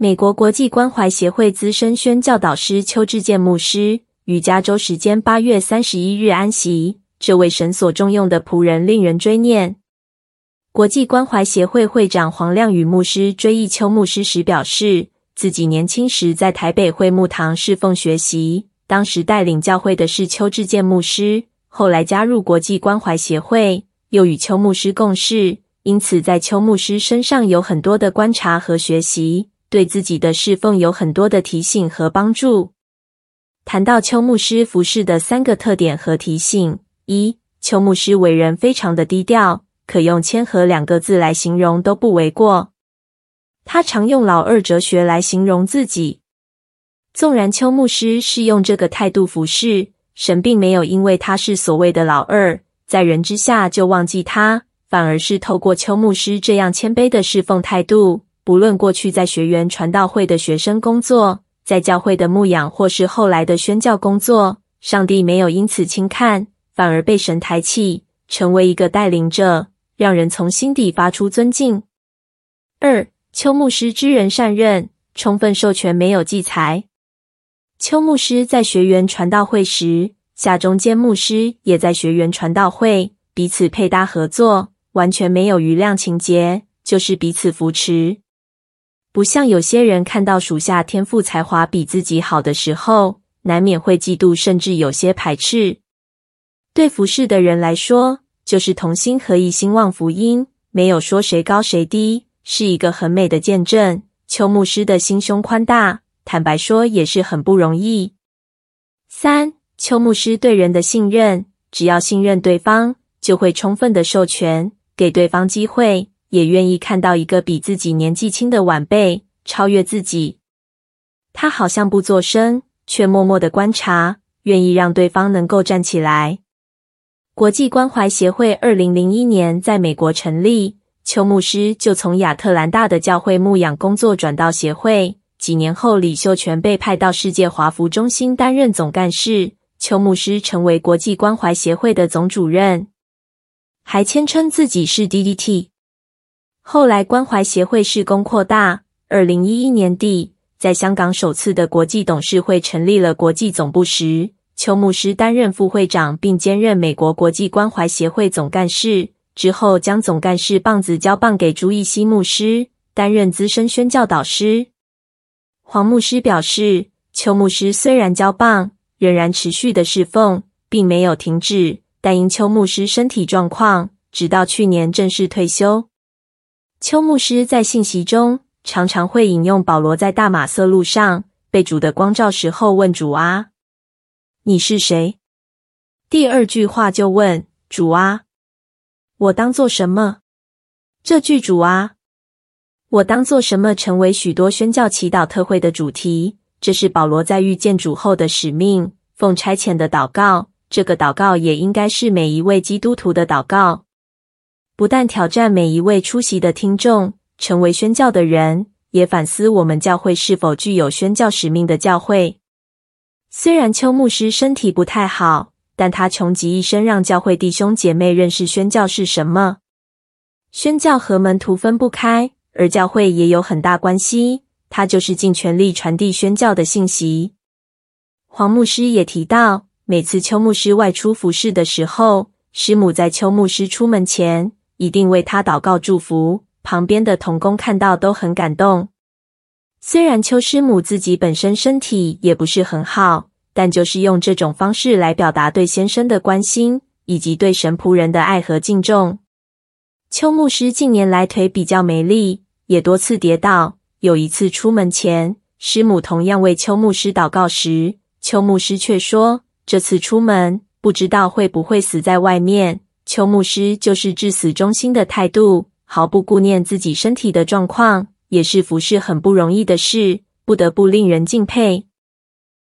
美国国际关怀协会资深宣教导师邱志健牧师于加州时间八月三十一日安息。这位神所重用的仆人令人追念。国际关怀协会会长黄亮宇牧师追忆邱牧师时表示，自己年轻时在台北会幕堂侍奉学习，当时带领教会的是邱志健牧师，后来加入国际关怀协会，又与邱牧师共事，因此在邱牧师身上有很多的观察和学习。对自己的侍奉有很多的提醒和帮助。谈到邱牧师服饰的三个特点和提醒：一、邱牧师为人非常的低调，可用谦和两个字来形容都不为过。他常用老二哲学来形容自己。纵然邱牧师是用这个态度服侍，神并没有因为他是所谓的老二，在人之下就忘记他，反而是透过邱牧师这样谦卑的侍奉态度。不论过去在学员传道会的学生工作，在教会的牧养，或是后来的宣教工作，上帝没有因此轻看，反而被神抬起，成为一个带领者，让人从心底发出尊敬。二、邱牧师知人善任，充分授权没有忌才。邱牧师在学员传道会时，夏中间牧师也在学员传道会，彼此配搭合作，完全没有余量情节，就是彼此扶持。不像有些人看到属下天赋才华比自己好的时候，难免会嫉妒，甚至有些排斥。对服侍的人来说，就是同心合意兴旺福音，没有说谁高谁低，是一个很美的见证。邱牧师的心胸宽大，坦白说也是很不容易。三、邱牧师对人的信任，只要信任对方，就会充分的授权，给对方机会。也愿意看到一个比自己年纪轻的晚辈超越自己。他好像不作声，却默默的观察，愿意让对方能够站起来。国际关怀协会二零零一年在美国成立，邱牧师就从亚特兰大的教会牧养工作转到协会。几年后，李秀全被派到世界华服中心担任总干事，邱牧师成为国际关怀协会的总主任，还谦称自己是 DDT。后来，关怀协会事工扩大。二零一一年底，在香港首次的国际董事会成立了国际总部时，邱牧师担任副会长，并兼任美国国际关怀协会总干事。之后，将总干事棒子交棒给朱义熙牧师，担任资深宣教导师。黄牧师表示，邱牧师虽然交棒，仍然持续的侍奉，并没有停止。但因邱牧师身体状况，直到去年正式退休。邱牧师在信息中常常会引用保罗在大马色路上被主的光照时候问主啊：“你是谁？”第二句话就问主啊：“我当做什么？”这句主啊，我当做什么成为许多宣教祈祷特会的主题。这是保罗在遇见主后的使命，奉差遣的祷告。这个祷告也应该是每一位基督徒的祷告。不但挑战每一位出席的听众成为宣教的人，也反思我们教会是否具有宣教使命的教会。虽然邱牧师身体不太好，但他穷极一生让教会弟兄姐妹认识宣教是什么。宣教和门徒分不开，而教会也有很大关系。他就是尽全力传递宣教的信息。黄牧师也提到，每次邱牧师外出服侍的时候，师母在邱牧师出门前，一定为他祷告祝福，旁边的童工看到都很感动。虽然邱师母自己本身身体也不是很好，但就是用这种方式来表达对先生的关心，以及对神仆人的爱和敬重。邱牧师近年来腿比较没力，也多次跌倒。有一次出门前，师母同样为邱牧师祷告时，邱牧师却说：“这次出门不知道会不会死在外面。”邱牧师就是至死忠心的态度，毫不顾念自己身体的状况，也是服侍很不容易的事，不得不令人敬佩。